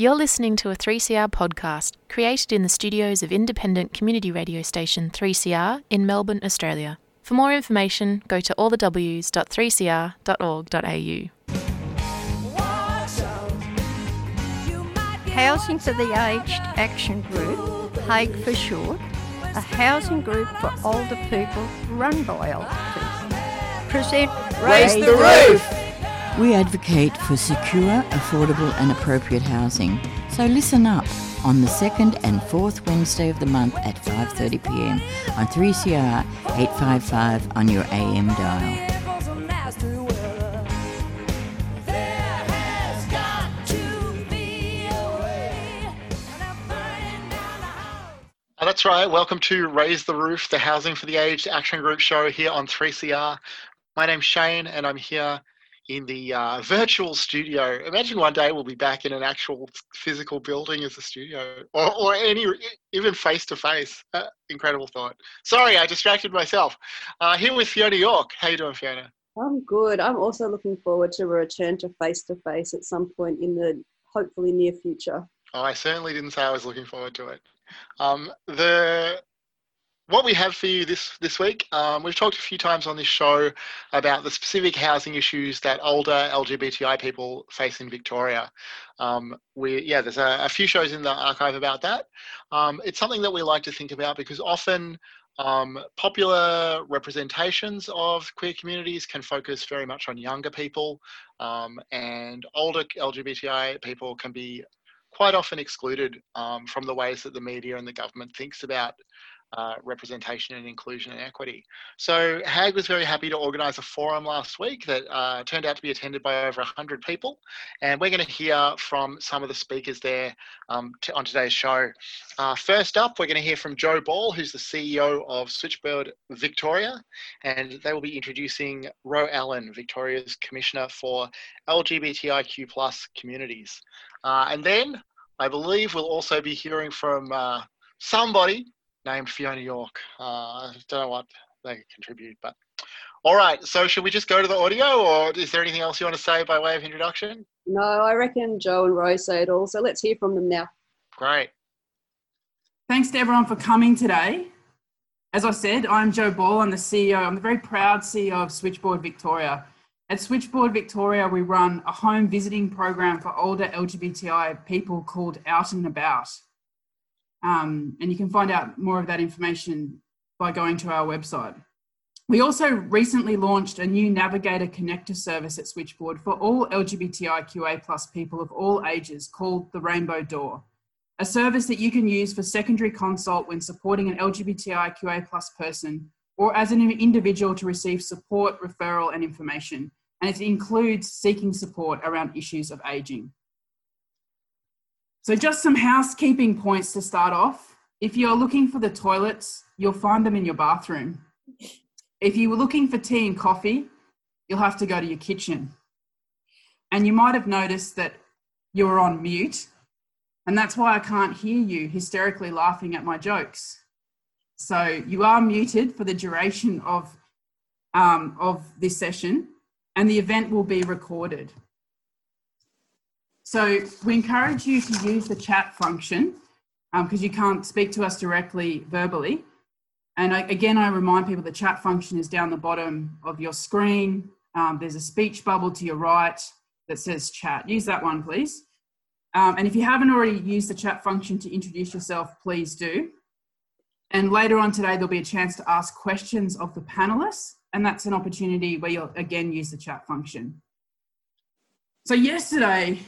You're listening to a 3CR podcast created in the studios of independent community radio station 3CR in Melbourne, Australia. For more information, go to allthews.3cr.org.au. Housing for the Aged Action Group, HAIG for short, a housing group for older people run by older people. Present Raise the Roof! We advocate for secure, affordable, and appropriate housing. So listen up on the second and fourth Wednesday of the month at 5:30 p.m. on 3CR 855 on your AM dial. Oh, that's right. Welcome to Raise the Roof, the Housing for the Aged Action Group show here on 3CR. My name's Shane, and I'm here in the uh, virtual studio. Imagine one day we'll be back in an actual physical building as a studio, or, or any even face to face. Incredible thought. Sorry, I distracted myself. Uh, here with Fiona York. How you doing, Fiona? I'm good. I'm also looking forward to a return to face to face at some point in the hopefully near future. Oh, I certainly didn't say I was looking forward to it. Um, the what we have for you this this week, um, we've talked a few times on this show about the specific housing issues that older LGBTI people face in Victoria. Um, we yeah, there's a, a, few shows in the archive about that. Um, it's something that we like to think about because often. Um, popular representations of queer communities can focus very much on younger people, um, and older LGBTI people can be quite often excluded um, from the ways that the media and the government thinks about uh, representation and inclusion and equity. So HAG was very happy to organise a forum last week that uh, turned out to be attended by over 100 people. And we're going to hear from some of the speakers there um, on today's show. Uh, first up, we're going to hear from Joe Ball, who's the CEO of Switchboard Victoria. And they will be introducing Ro Allen, Victoria's Commissioner for LGBTIQ plus communities. Uh, and then I believe we'll also be hearing from uh, somebody named Fiona York. Uh, I don't know what they contribute, but all right. So should we just go to the audio, or is there anything else you want to say by way of introduction? No, I reckon Joe and Rose say it all. So let's hear from them now. Great. Thanks to everyone for coming today. As I said, I'm Joe Ball. I'm the CEO. I'm the very proud CEO of Switchboard Victoria. At Switchboard Victoria, we run a home visiting program for older LGBTI people called Out and About. Um, and you can find out more of that information by going to our website. We also recently launched a new Navigator Connector service at Switchboard for all LGBTIQA plus people of all ages called the Rainbow Door, a service that you can use for secondary consult when supporting an LGBTIQA plus person or as an individual to receive support, referral, and information. And it includes seeking support around issues of aging. So, just some housekeeping points to start off. If you're looking for the toilets, you'll find them in your bathroom. If you were looking for tea and coffee, you'll have to go to your kitchen. And you might have noticed that you were on mute, and that's why I can't hear you hysterically laughing at my jokes. So, you are muted for the duration of, um, of this session, and the event will be recorded. So we encourage you to use the chat function because um, you can't speak to us directly verbally. And I, again, I remind people the chat function is down the bottom of your screen. Um, there's a speech bubble to your right that says chat. Use that one, please. Um, and if you haven't already used the chat function to introduce yourself, please do. And later on today, there'll be a chance to ask questions of the panelists. And that's an opportunity where you'll again use the chat function. So yesterday,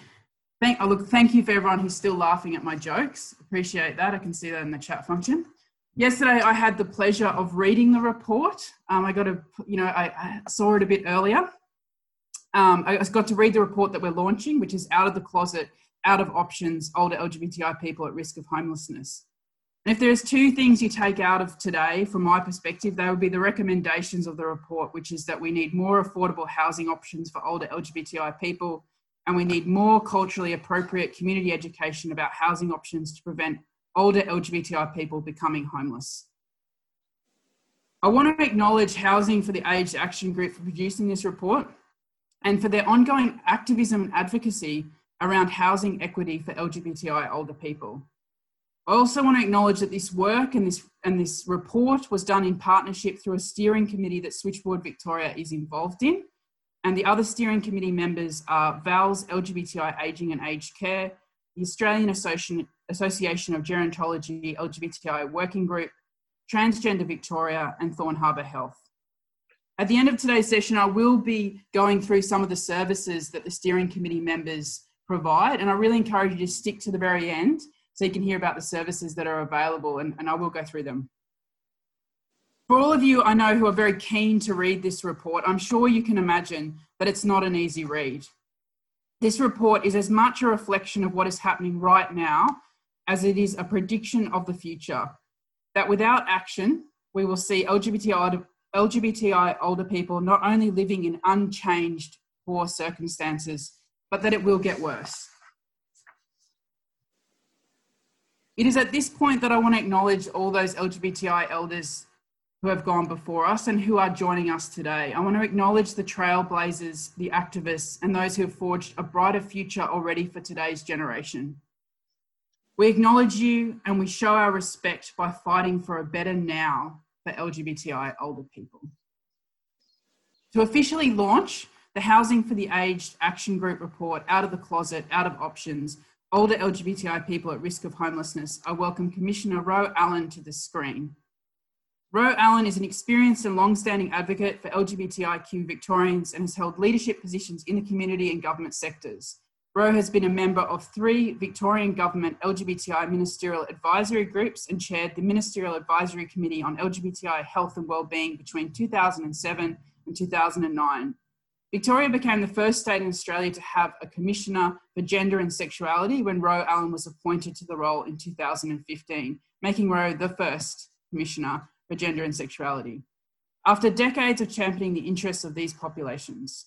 Thank, oh, look, thank you for everyone who's still laughing at my jokes. Appreciate that. I can see that in the chat function. Yesterday, I had the pleasure of reading the report. Um, I got to, you know, I, I, saw it a bit earlier. Um, I got to read the report that we're launching, which is Out of the Closet, Out of Options, Older LGBTI People at Risk of Homelessness. And if there's two things you take out of today, from my perspective, they would be the recommendations of the report, which is that we need more affordable housing options for older LGBTI people and we need more culturally appropriate community education about housing options to prevent older LGBTI people becoming homeless. I want to acknowledge Housing for the Aged Action Group for producing this report and for their ongoing activism and advocacy around housing equity for LGBTI older people. I also want to acknowledge that this work and this, and this report was done in partnership through a steering committee that Switchboard Victoria is involved in. And the other steering committee members are Val's, LGBTI Aging and Aged Care, the Australian Association, of Gerontology LGBTI Working Group, Transgender Victoria, and Thorn Harbour Health. At the end of today's session, I will be going through some of the services that the steering committee members provide, and I really encourage you to stick to the very end so you can hear about the services that are available, and, and I will go through them. For all of you I know who are very keen to read this report, I'm sure you can imagine that it's not an easy read. This report is as much a reflection of what is happening right now as it is a prediction of the future. That without action, we will see LGBTI, LGBTI older people not only living in unchanged poor circumstances, but that it will get worse. It is at this point that I want to acknowledge all those LGBTI elders who have gone before us and who are joining us today. I want to acknowledge the trailblazers, the activists, and those who have forged a brighter future already for today's generation. We acknowledge you and we show our respect by fighting for a better now for LGBTI older people. To officially launch the Housing for the Aged Action Group report, Out of the Closet, Out of Options, Older LGBTI People at Risk of Homelessness, I welcome Commissioner Ro Allen to the screen. Ro Allen is an experienced and long-standing advocate for LGBTIQ Victorians and has held leadership positions in the community and government sectors. Ro has been a member of three Victorian Government LGBTI ministerial advisory groups and chaired the Ministerial Advisory Committee on LGBTI Health and Wellbeing between 2007 and 2009. Victoria became the first state in Australia to have a Commissioner for Gender and Sexuality when Ro Allen was appointed to the role in 2015, making Ro the first Commissioner for gender and sexuality, after decades of championing the interests of these populations.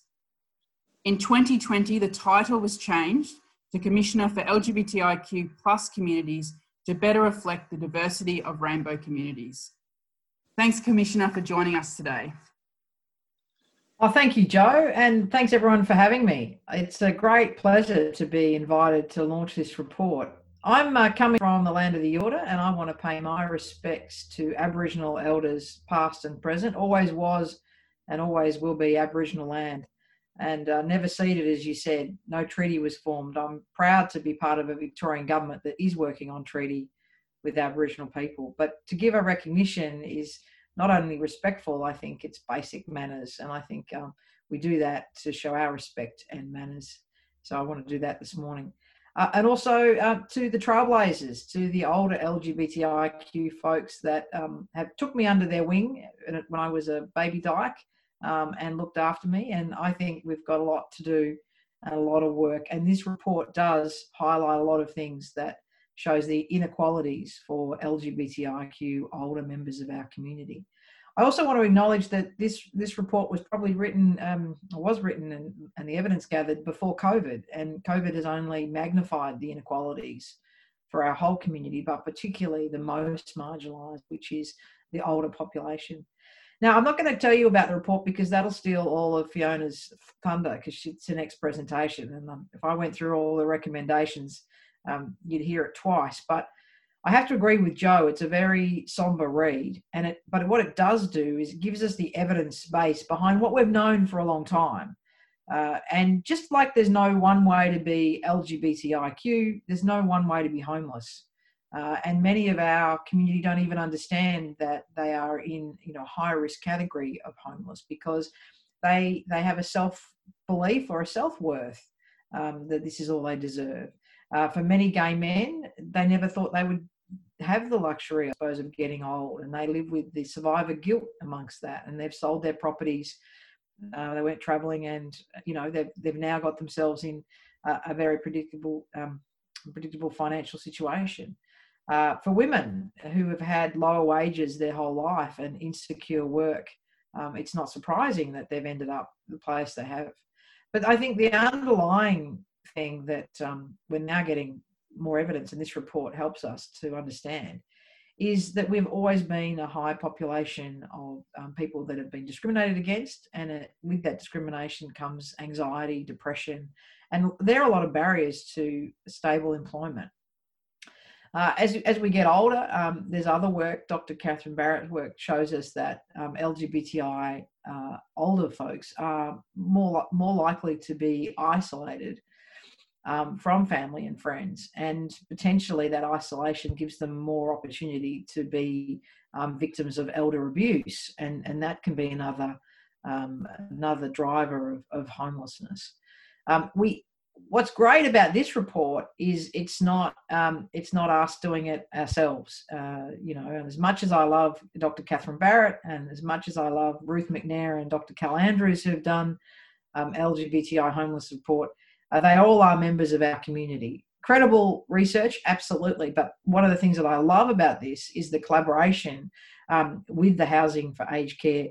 In 2020, the title was changed to Commissioner for LGBTIQ plus communities to better reflect the diversity of rainbow communities. Thanks, Commissioner, for joining us today. Well, thank you, Joe, and thanks everyone for having me. It's a great pleasure to be invited to launch this report. I'm uh, coming from the land of the Yorta and I want to pay my respects to Aboriginal elders, past and present. Always was and always will be Aboriginal land. And uh, never ceded, as you said, no treaty was formed. I'm proud to be part of a Victorian government that is working on treaty with Aboriginal people. But to give a recognition is not only respectful, I think it's basic manners. And I think um, we do that to show our respect and manners. So I want to do that this morning. Uh, and also uh, to the trailblazers, to the older LGBTIQ folks that um, have took me under their wing when I was a baby dyke um, and looked after me. And I think we've got a lot to do and a lot of work. And this report does highlight a lot of things that shows the inequalities for LGBTIQ older members of our community. I also want to acknowledge that this this report was probably written, um, was written, and, and the evidence gathered before COVID, and COVID has only magnified the inequalities for our whole community, but particularly the most marginalised, which is the older population. Now, I'm not going to tell you about the report because that'll steal all of Fiona's thunder because it's the next presentation, and um, if I went through all the recommendations, um, you'd hear it twice. But I have to agree with Joe. It's a very somber read, and it but what it does do is it gives us the evidence base behind what we've known for a long time. Uh, and just like there's no one way to be LGBTIQ, there's no one way to be homeless. Uh, and many of our community don't even understand that they are in you know high risk category of homeless because they they have a self belief or a self worth um, that this is all they deserve. Uh, for many gay men, they never thought they would have the luxury, I suppose, of getting old, and they live with the survivor guilt amongst that, and they've sold their properties. Uh, they went travelling, and you know they've they've now got themselves in a, a very predictable um, predictable financial situation. Uh, for women who have had lower wages their whole life and insecure work, um, it's not surprising that they've ended up the place they have. But I think the underlying thing that um, we're now getting more evidence, and this report helps us to understand, is that we've always been a high population of um, people that have been discriminated against, and it, with that discrimination comes anxiety, depression, And there are a lot of barriers to stable employment. Uh, as, as we get older, um, there's other work, Dr. Catherine Barrett's work shows us that um, LGBTI uh, older folks are more, more likely to be isolated um, from family and friends. And potentially that isolation gives them more opportunity to be um, victims of elder abuse. And, and that can be another, um, another driver of, of homelessness. Um, we, what's great about this report is it's not um, it's not us doing it ourselves. Uh, you know, as much as I love Dr. Catherine Barrett and as much as I love Ruth McNair and Dr. Cal Andrews who've done um, LGBTI homeless report, uh, they all are members of our community. Credible research, absolutely. But one of the things that I love about this is the collaboration um, with the Housing for Aged Care,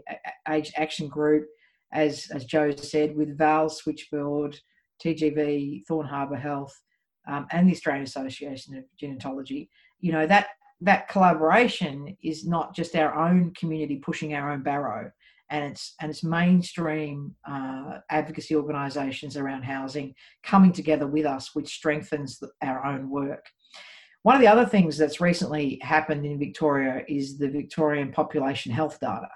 Aged Action Group, as as Joe said, with Val Switchboard TGV, Thorn Harbour Health, um, and the Australian Association of Gerontology, you know, that that collaboration is not just our own community pushing our own barrow, and it's and it's mainstream uh, advocacy organisations around housing coming together with us, which strengthens our own work. One of the other things that's recently happened in Victoria is the Victorian population health data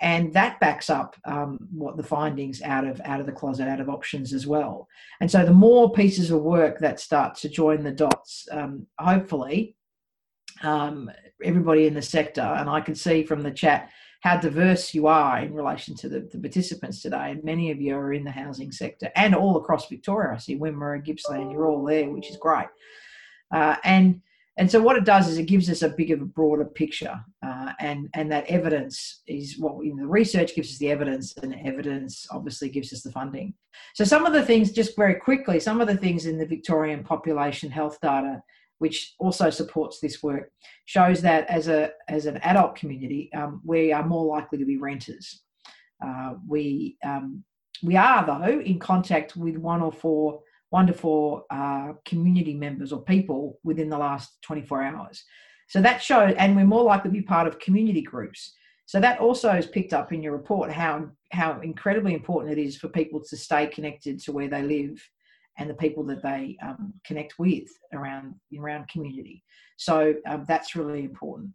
and that backs up um, what the findings out of out of the closet out of options as well and so the more pieces of work that start to join the dots um, hopefully um, everybody in the sector and i can see from the chat how diverse you are in relation to the, the, participants today. And many of you are in the housing sector and all across victoria. I see wimmera gippsland you're all there which is great. Uh, and and so what it does is it gives us a bigger, broader picture, uh, and and that evidence is what you know, the research gives us the evidence, and evidence obviously gives us the funding. So some of the things, just very quickly, some of the things in the Victorian population health data, which also supports this work, shows that as a as an adult community, um, we are more likely to be renters. Uh, we um, we are though in contact with one or four one wonderful uh, community members or people within the last 24 hours. So that shows, and we're more likely to be part of community groups. So that also is picked up in your report how how incredibly important it is for people to stay connected to where they live and the people that they um, connect with around around community. So um, that's really important.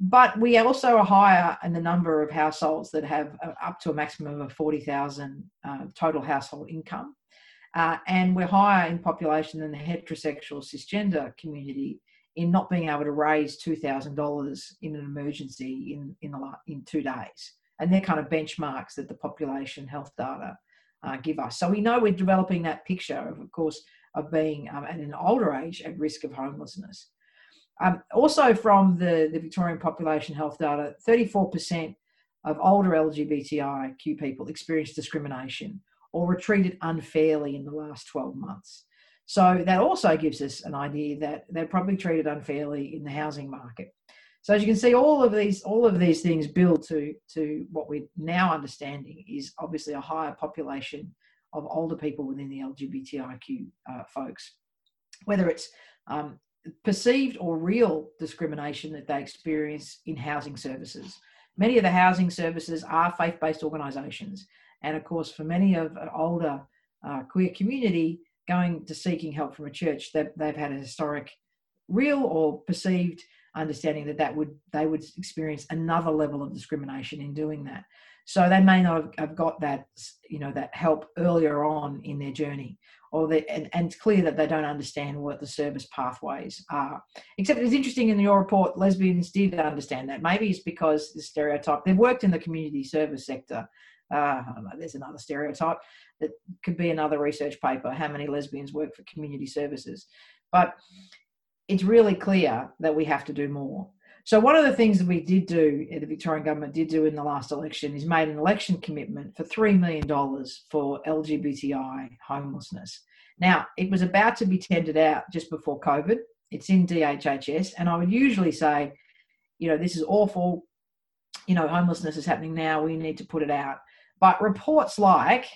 But we also are higher in the number of households that have uh, up to a maximum of forty thousand uh, total household income. Uh, and we're higher in population than the heterosexual cisgender community in not being able to raise $2,000 in an emergency in, in, in two days. And they're kind of benchmarks that the population health data uh, give us. So we know we're developing that picture of, of course, of being um, at an older age at risk of homelessness. Um, also, from the, the Victorian population health data, 34% of older LGBTIQ people experience discrimination or were treated unfairly in the last 12 months. So that also gives us an idea that they're probably treated unfairly in the housing market. So as you can see, all of these all of these things build to to what we're now understanding is obviously a higher population of older people within the LGBTIQ uh, folks, whether it's um, perceived or real discrimination that they experience in housing services. Many of the housing services are faith-based organisations, and of course, for many of an older uh, queer community, going to seeking help from a church, that they've had a historic, real or perceived understanding that that would they would experience another level of discrimination in doing that. So they may not have, got that, you know, that help earlier on in their journey, or they, and, and it's clear that they don't understand what the service pathways are. Except it's interesting in your report, lesbians did understand that. Maybe it's because the stereotype they've worked in the community service sector uh, know, there's another stereotype that could be another research paper how many lesbians work for community services but it's really clear that we have to do more. So one of the things that we did do eh, the victorian government did do in the last election is made an election commitment for $3 million for lgbti homelessness. Now it was about to be tendered out just before covid. It's in dhhs and i would usually say you know this is awful. You know homelessness is happening now. We need to put it out. But reports like,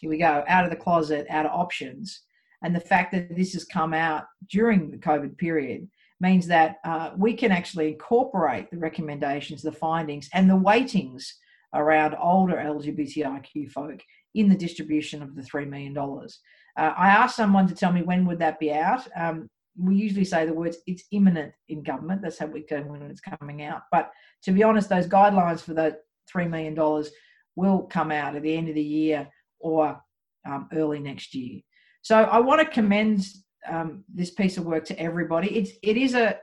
here we go, out of the closet, out of options, and the fact that this has come out during the COVID period means that uh, we can actually incorporate the recommendations, the findings, and the weightings around older LGBTIQ folk in the distribution of the $3 million. Uh, I asked someone to tell me when would that be out. Um, we usually say the words "it's imminent" in government. That's how we go when it's coming out. But to be honest, those guidelines for the three million dollars will come out at the end of the year or um, early next year. So I want to commend um, this piece of work to everybody. It's it is a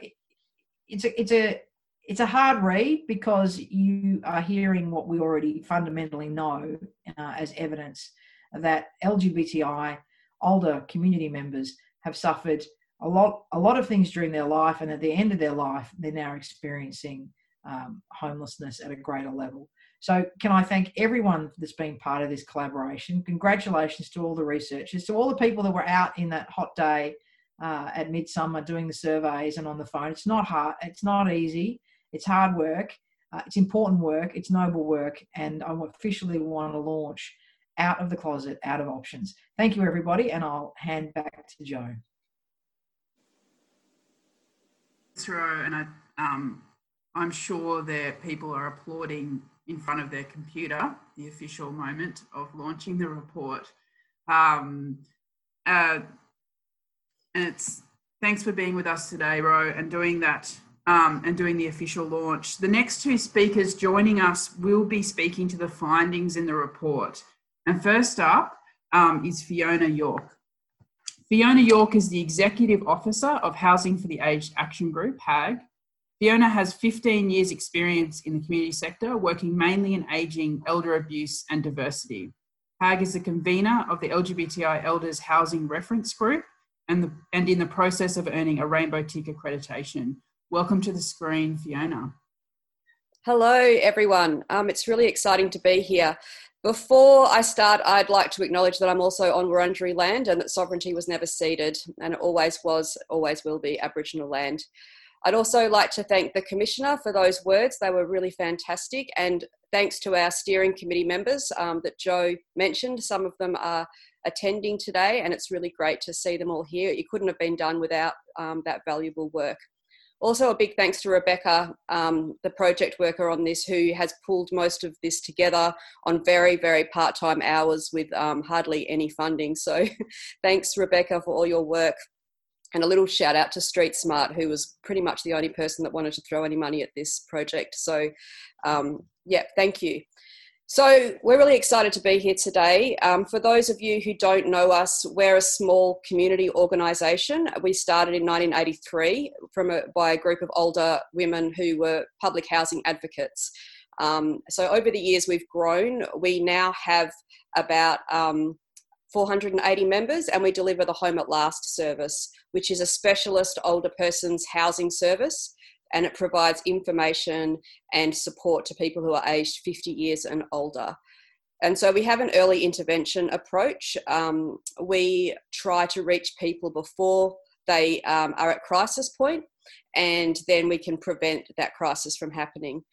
it's a it's a it's a hard read because you are hearing what we already fundamentally know uh, as evidence that LGBTI older community members have suffered a lot a lot of things during their life and at the end of their life they're now experiencing um, homelessness at a greater level. So can i thank everyone that's been part of this collaboration? Congratulations to all the researchers to all the people that were out in that hot day uh, at midsummer doing the surveys and on the phone. It's not hard it's not easy. It's hard work. Uh, it's important work. It's noble work. And i officially want to launch out of the closet out of options. Thank you everybody and i'll hand back to joe through, and I, um, I'm sure that people are applauding in front of their computer the official moment of launching the report. Um, uh, and it's thanks for being with us today, Ro, and doing that um, and doing the official launch. The next two speakers joining us will be speaking to the findings in the report. And first up um, is Fiona York. Fiona York is the Executive Officer of Housing for the Aged Action Group, HAG. Fiona has 15 years' experience in the community sector, working mainly in ageing, elder abuse, and diversity. HAG is the convener of the LGBTI Elders Housing Reference Group and, the, and in the process of earning a Rainbow Tick accreditation. Welcome to the screen, Fiona. Hello, everyone. Um, it's really exciting to be here. Before I start, I'd like to acknowledge that I'm also on Wurundjeri land and that sovereignty was never ceded and it always was, always will be Aboriginal land. I'd also like to thank the Commissioner for those words. They were really fantastic. And thanks to our steering committee members um, that Joe mentioned. Some of them are attending today, and it's really great to see them all here. It couldn't have been done without um, that valuable work. Also, a big thanks to Rebecca, um, the project worker on this, who has pulled most of this together on very, very part time hours with um, hardly any funding. So, thanks, Rebecca, for all your work. And a little shout out to Street Smart, who was pretty much the only person that wanted to throw any money at this project. So, um, yeah, thank you. So, we're really excited to be here today. Um, for those of you who don't know us, we're a small community organisation. We started in 1983 from a, by a group of older women who were public housing advocates. Um, so, over the years, we've grown. We now have about um, 480 members, and we deliver the Home at Last service, which is a specialist older person's housing service and it provides information and support to people who are aged 50 years and older. And so we have an early intervention approach. Um, we try to reach people before they um, are at crisis point, and then we can prevent that crisis from happening.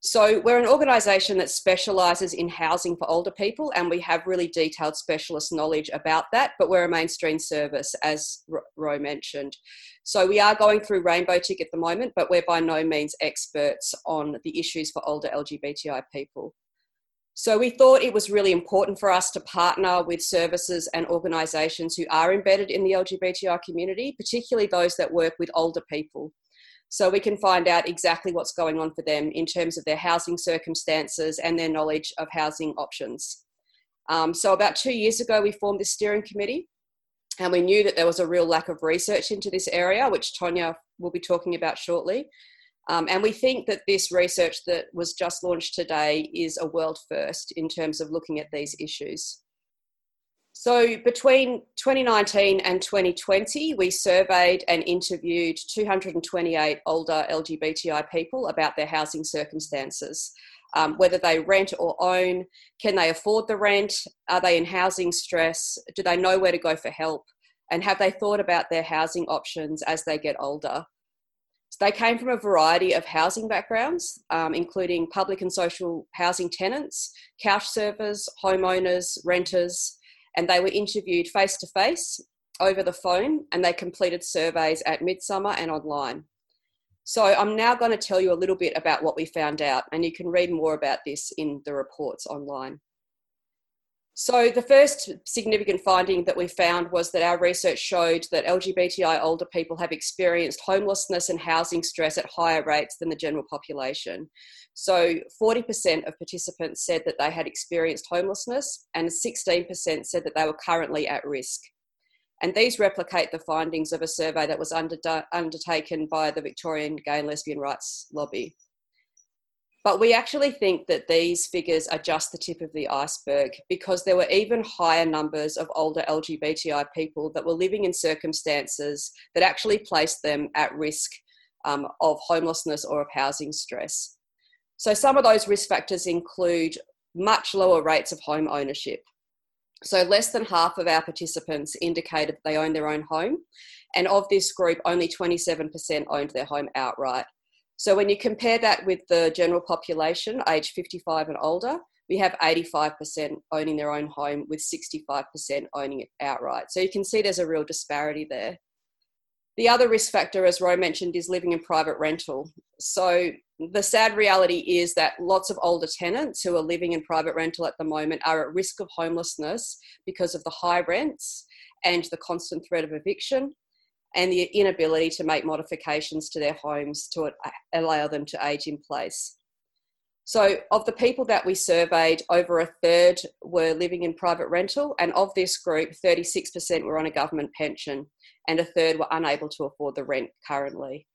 So, we're an organisation that specialises in housing for older people, and we have really detailed specialist knowledge about that, but we're a mainstream service, as Ro mentioned. So, we are going through Rainbow Tick at the moment, but we're by no means experts on the issues for older LGBTI people. So, we thought it was really important for us to partner with services and organisations who are embedded in the LGBTI community, particularly those that work with older people so we can find out exactly what's going on for them in terms of their housing circumstances and their knowledge of housing options. Um, so about two years ago, we formed this steering committee and we knew that there was a real lack of research into this area, which Tonya will be talking about shortly. Um, and we think that this research that was just launched today is a world first in terms of looking at these issues. So between 2019 and 2020, we surveyed and interviewed 228 older LGBTI people about their housing circumstances. Um, whether they rent or own, can they afford the rent? Are they in housing stress? Do they know where to go for help? And have they thought about their housing options as they get older? So they came from a variety of housing backgrounds, um, including public and social housing tenants, couch surfers, homeowners, renters, and they were interviewed face to face over the phone and they completed surveys at Midsummer and online. So I'm now going to tell you a little bit about what we found out, and you can read more about this in the reports online. So, the first significant finding that we found was that our research showed that LGBTI older people have experienced homelessness and housing stress at higher rates than the general population. So, 40% of participants said that they had experienced homelessness, and 16% said that they were currently at risk. And these replicate the findings of a survey that was under, undertaken by the Victorian Gay and Lesbian Rights Lobby. But we actually think that these figures are just the tip of the iceberg because there were even higher numbers of older LGBTI people that were living in circumstances that actually placed them at risk um, of homelessness or of housing stress. So, some of those risk factors include much lower rates of home ownership. So, less than half of our participants indicated they own their own home, and of this group, only 27% owned their home outright. So when you compare that with the general population, age 55 and older, we have 85% owning their own home with 65% owning it outright. So you can see there's a real disparity there. The other risk factor, as Ro mentioned, is living in private rental. So the sad reality is that lots of older tenants who are living in private rental at the moment are at risk of homelessness because of the high rents and the constant threat of eviction and the inability to make modifications to their homes to allow them to age in place. So, of the people that we surveyed, over a third were living in private rental, and of this group, 36% were on a government pension, and a third were unable to afford the rent currently.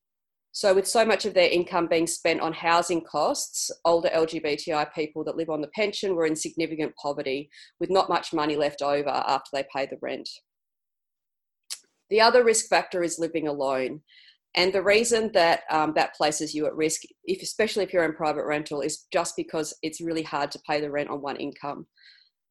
So, with so much of their income being spent on housing costs, older LGBTI people that live on the pension were in significant poverty with not much money left over after they pay the rent. The other risk factor is living alone. And the reason that um, that places you at risk, if, especially if you're in private rental, is just because it's really hard to pay the rent on one income.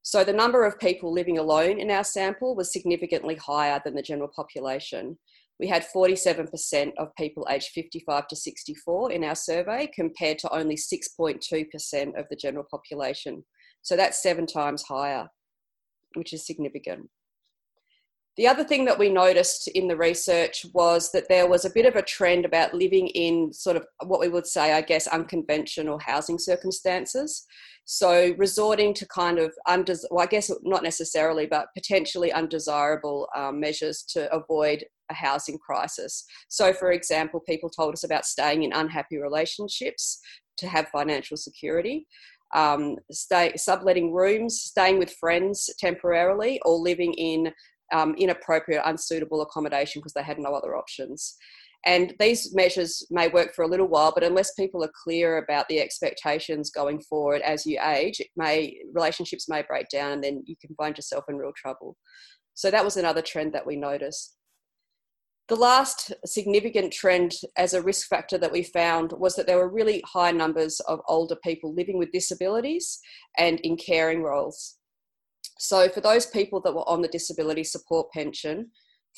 So the number of people living alone in our sample was significantly higher than the general population. We had 47% of people aged 55 to 64 in our survey, compared to only 6.2% of the general population. So that's seven times higher, which is significant. The other thing that we noticed in the research was that there was a bit of a trend about living in sort of what we would say, I guess, unconventional housing circumstances. So, resorting to kind of, undes- well, I guess not necessarily, but potentially undesirable um, measures to avoid a housing crisis. So, for example, people told us about staying in unhappy relationships to have financial security. Um, stay, subletting rooms, staying with friends temporarily, or living in um, inappropriate, unsuitable accommodation because they had no other options. And these measures may work for a little while, but unless people are clear about the expectations going forward as you age, it may relationships may break down, and then you can find yourself in real trouble. So that was another trend that we noticed. The last significant trend as a risk factor that we found was that there were really high numbers of older people living with disabilities and in caring roles. So, for those people that were on the disability support pension,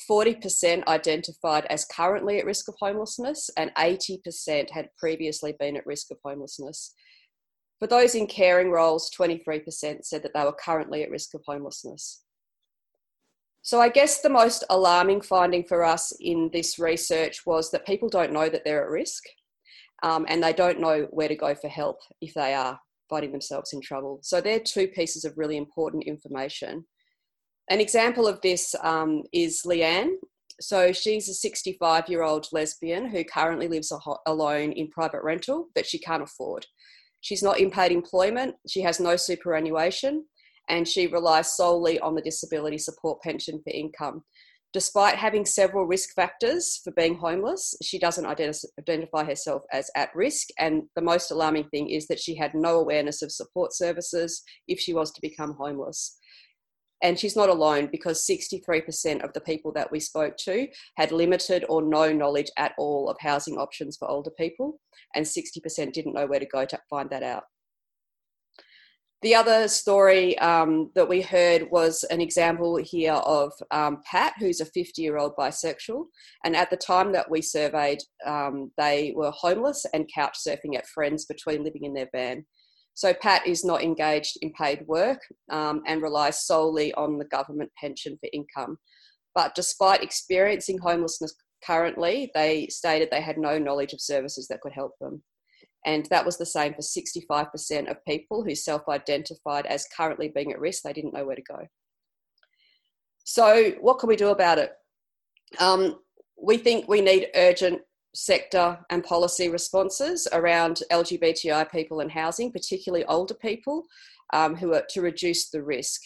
40% identified as currently at risk of homelessness, and 80% had previously been at risk of homelessness. For those in caring roles, 23% said that they were currently at risk of homelessness. So, I guess the most alarming finding for us in this research was that people don't know that they're at risk um, and they don't know where to go for help if they are finding themselves in trouble. So they're two pieces of really important information. An example of this um, is Leanne. So she's a 65 year old lesbian who currently lives alone in private rental that she can't afford. She's not in paid employment, she has no superannuation, and she relies solely on the disability support pension for income. Despite having several risk factors for being homeless, she doesn't identify herself as at risk. And the most alarming thing is that she had no awareness of support services if she was to become homeless. And she's not alone because 63% of the people that we spoke to had limited or no knowledge at all of housing options for older people, and 60% didn't know where to go to find that out. The other story um, that we heard was an example here of um, Pat, who's a 50 year old bisexual. And at the time that we surveyed, um, they were homeless and couch surfing at friends between living in their van. So Pat is not engaged in paid work um, and relies solely on the government pension for income. But despite experiencing homelessness currently, they stated they had no knowledge of services that could help them. And that was the same for 65% of people who self identified as currently being at risk. They didn't know where to go. So, what can we do about it? Um, we think we need urgent sector and policy responses around LGBTI people and housing, particularly older people um, who are to reduce the risk.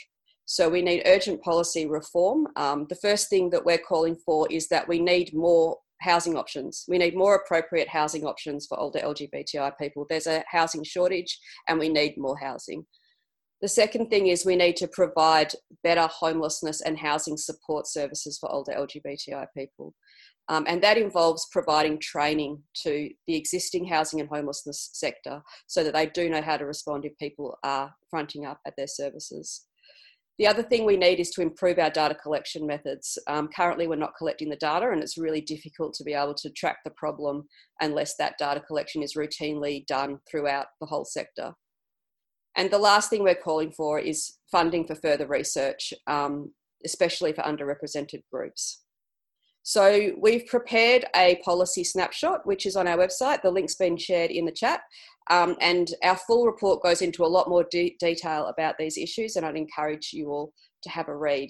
So we need urgent policy reform. Um, the first thing that we're calling for is that we need more housing options. We need more appropriate housing options for older LGBTI people. There's a housing shortage and we need more housing. The second thing is we need to provide better homelessness and housing support services for older LGBTI people. Um, and that involves providing training to the existing housing and homelessness sector so that they do know how to respond if people are fronting up at their services. The other thing we need is to improve our data collection methods. Um, currently, we're not collecting the data, and it's really difficult to be able to track the problem unless that data collection is routinely done throughout the whole sector. And the last thing we're calling for is funding for further research, um, especially for underrepresented groups. So we've prepared a policy snapshot, which is on our website. The link's been shared in the chat. Um, and our full report goes into a lot more de- detail about these issues, and I'd encourage you all to have a read.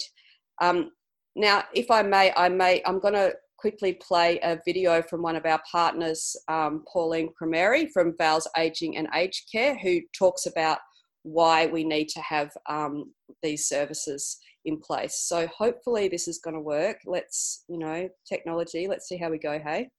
Um, now, if I may, I may, I'm going to quickly play a video from one of our partners, um, Pauline Crameri from Val's Aging and Aged Care, who talks about why we need to have um, these services in place. So hopefully this is going to work. Let's, you know, technology, let's see how we go, hey?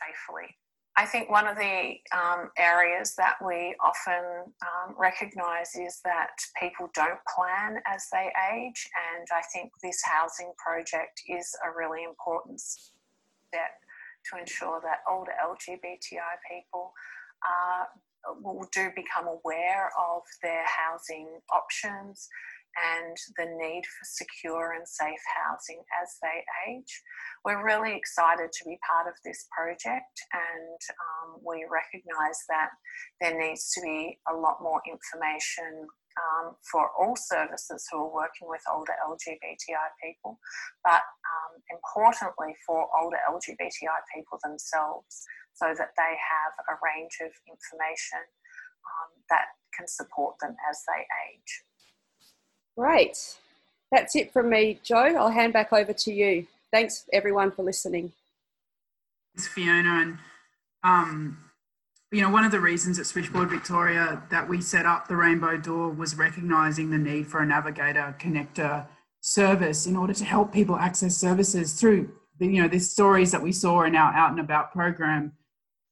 Safely. I think one of the um, areas that we often um, recognise is that people don't plan as they age, and I think this housing project is a really important step to ensure that older LGBTI people uh, will do become aware of their housing options and the need for secure and safe housing as they age. We're really excited to be part of this project and um, we recognise that there needs to be a lot more information um, for all services who are working with older LGBTI people, but um, importantly for older LGBTI people themselves so that they have a range of information um, that can support them as they age. Great. That's it from me, Joe. I'll hand back over to you. Thanks, everyone, for listening. Thanks, Fiona. And, um, you know, one of the reasons at Switchboard Victoria that we set up the Rainbow Door was recognising the need for a navigator connector service in order to help people access services through the, you know, the stories that we saw in our Out and About program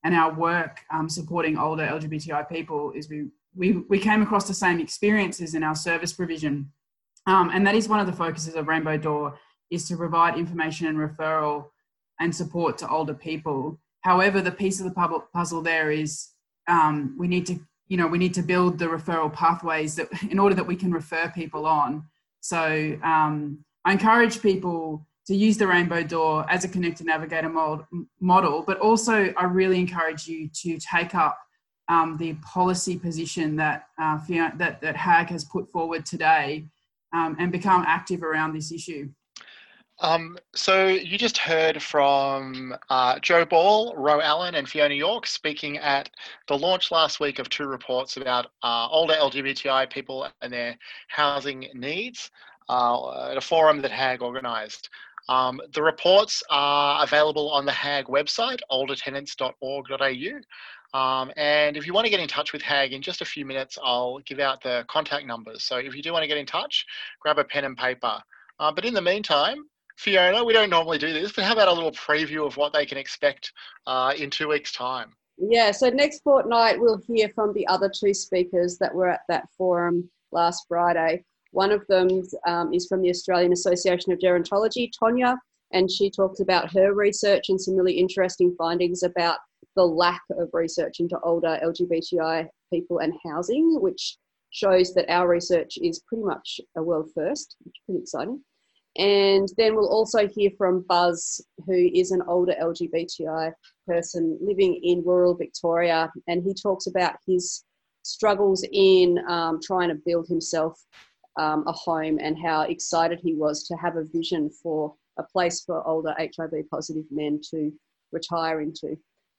and our work um, supporting older LGBTI people is we, we, we came across the same experiences in our service provision um, and that is one of the focuses of Rainbow Door is to provide information and referral and support to older people. However, the piece of the puzzle there is um, we need to, you know, we need to build the referral pathways that in order that we can refer people on. So um, I encourage people to use the Rainbow Door as a connected navigator mod, model, but also I really encourage you to take up um, the policy position that uh, that that HAG has put forward today um, and become active around this issue. Um, so you just heard from uh, Joe Ball, Ro Allen, and Fiona York speaking at the launch last week of two reports about uh, older LGBTI people and their housing needs uh, at a forum that HAG organised. Um, the reports are available on the HAG website, oldertenants.org.au. Um, and if you want to get in touch with HAG in just a few minutes, I'll give out the contact numbers. So if you do want to get in touch, grab a pen and paper. Uh, but in the meantime, Fiona, we don't normally do this, but how about a little preview of what they can expect uh, in two weeks' time? Yeah, so next fortnight we'll hear from the other two speakers that were at that forum last Friday. One of them um, is from the Australian Association of Gerontology, Tonya, and she talks about her research and some really interesting findings about the lack of research into older LGBTI people and housing, which shows that our research is pretty much a world first, which is pretty exciting. And then we'll also hear from Buzz, who is an older LGBTI person living in rural Victoria, and he talks about his struggles in um, trying to build himself um, a home and how excited he was to have a vision for a place for older HIV positive men to retire into.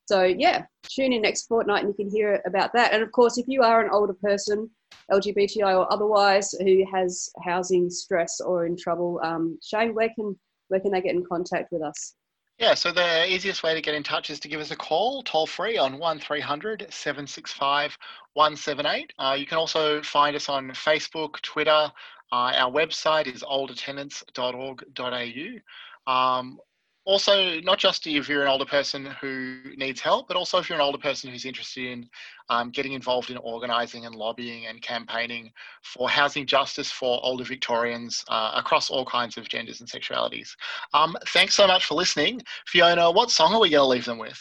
So yeah, tune in next fortnight and you can hear about that. And of course, if you are an older person, LGBTI or otherwise, who has housing stress or in trouble, um, Shane, where can where can they get in contact with us? Yeah, so the easiest way to get in touch is to give us a call, toll free on 1300 765 178. Uh, you can also find us on Facebook, Twitter. Uh, our website is oldertenants.org.au. Um, also, not just if you're an older person who needs help, but also if you're an older person who's interested in um, getting involved in organising and lobbying and campaigning for housing justice for older Victorians uh, across all kinds of genders and sexualities. Um, thanks so much for listening. Fiona, what song are we going to leave them with?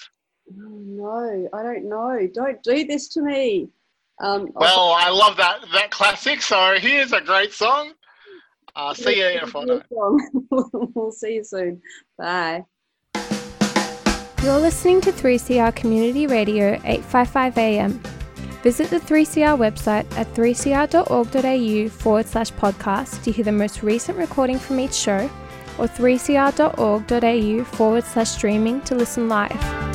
Oh, no, I don't know. Don't do this to me. Um, well, I love that that classic. So here's a great song. Uh, see you in a fortnight. we'll see you soon. Bye. You're listening to 3CR Community Radio 855 AM. Visit the 3CR website at 3cr.org.au forward slash podcast to hear the most recent recording from each show or 3cr.org.au forward slash streaming to listen live.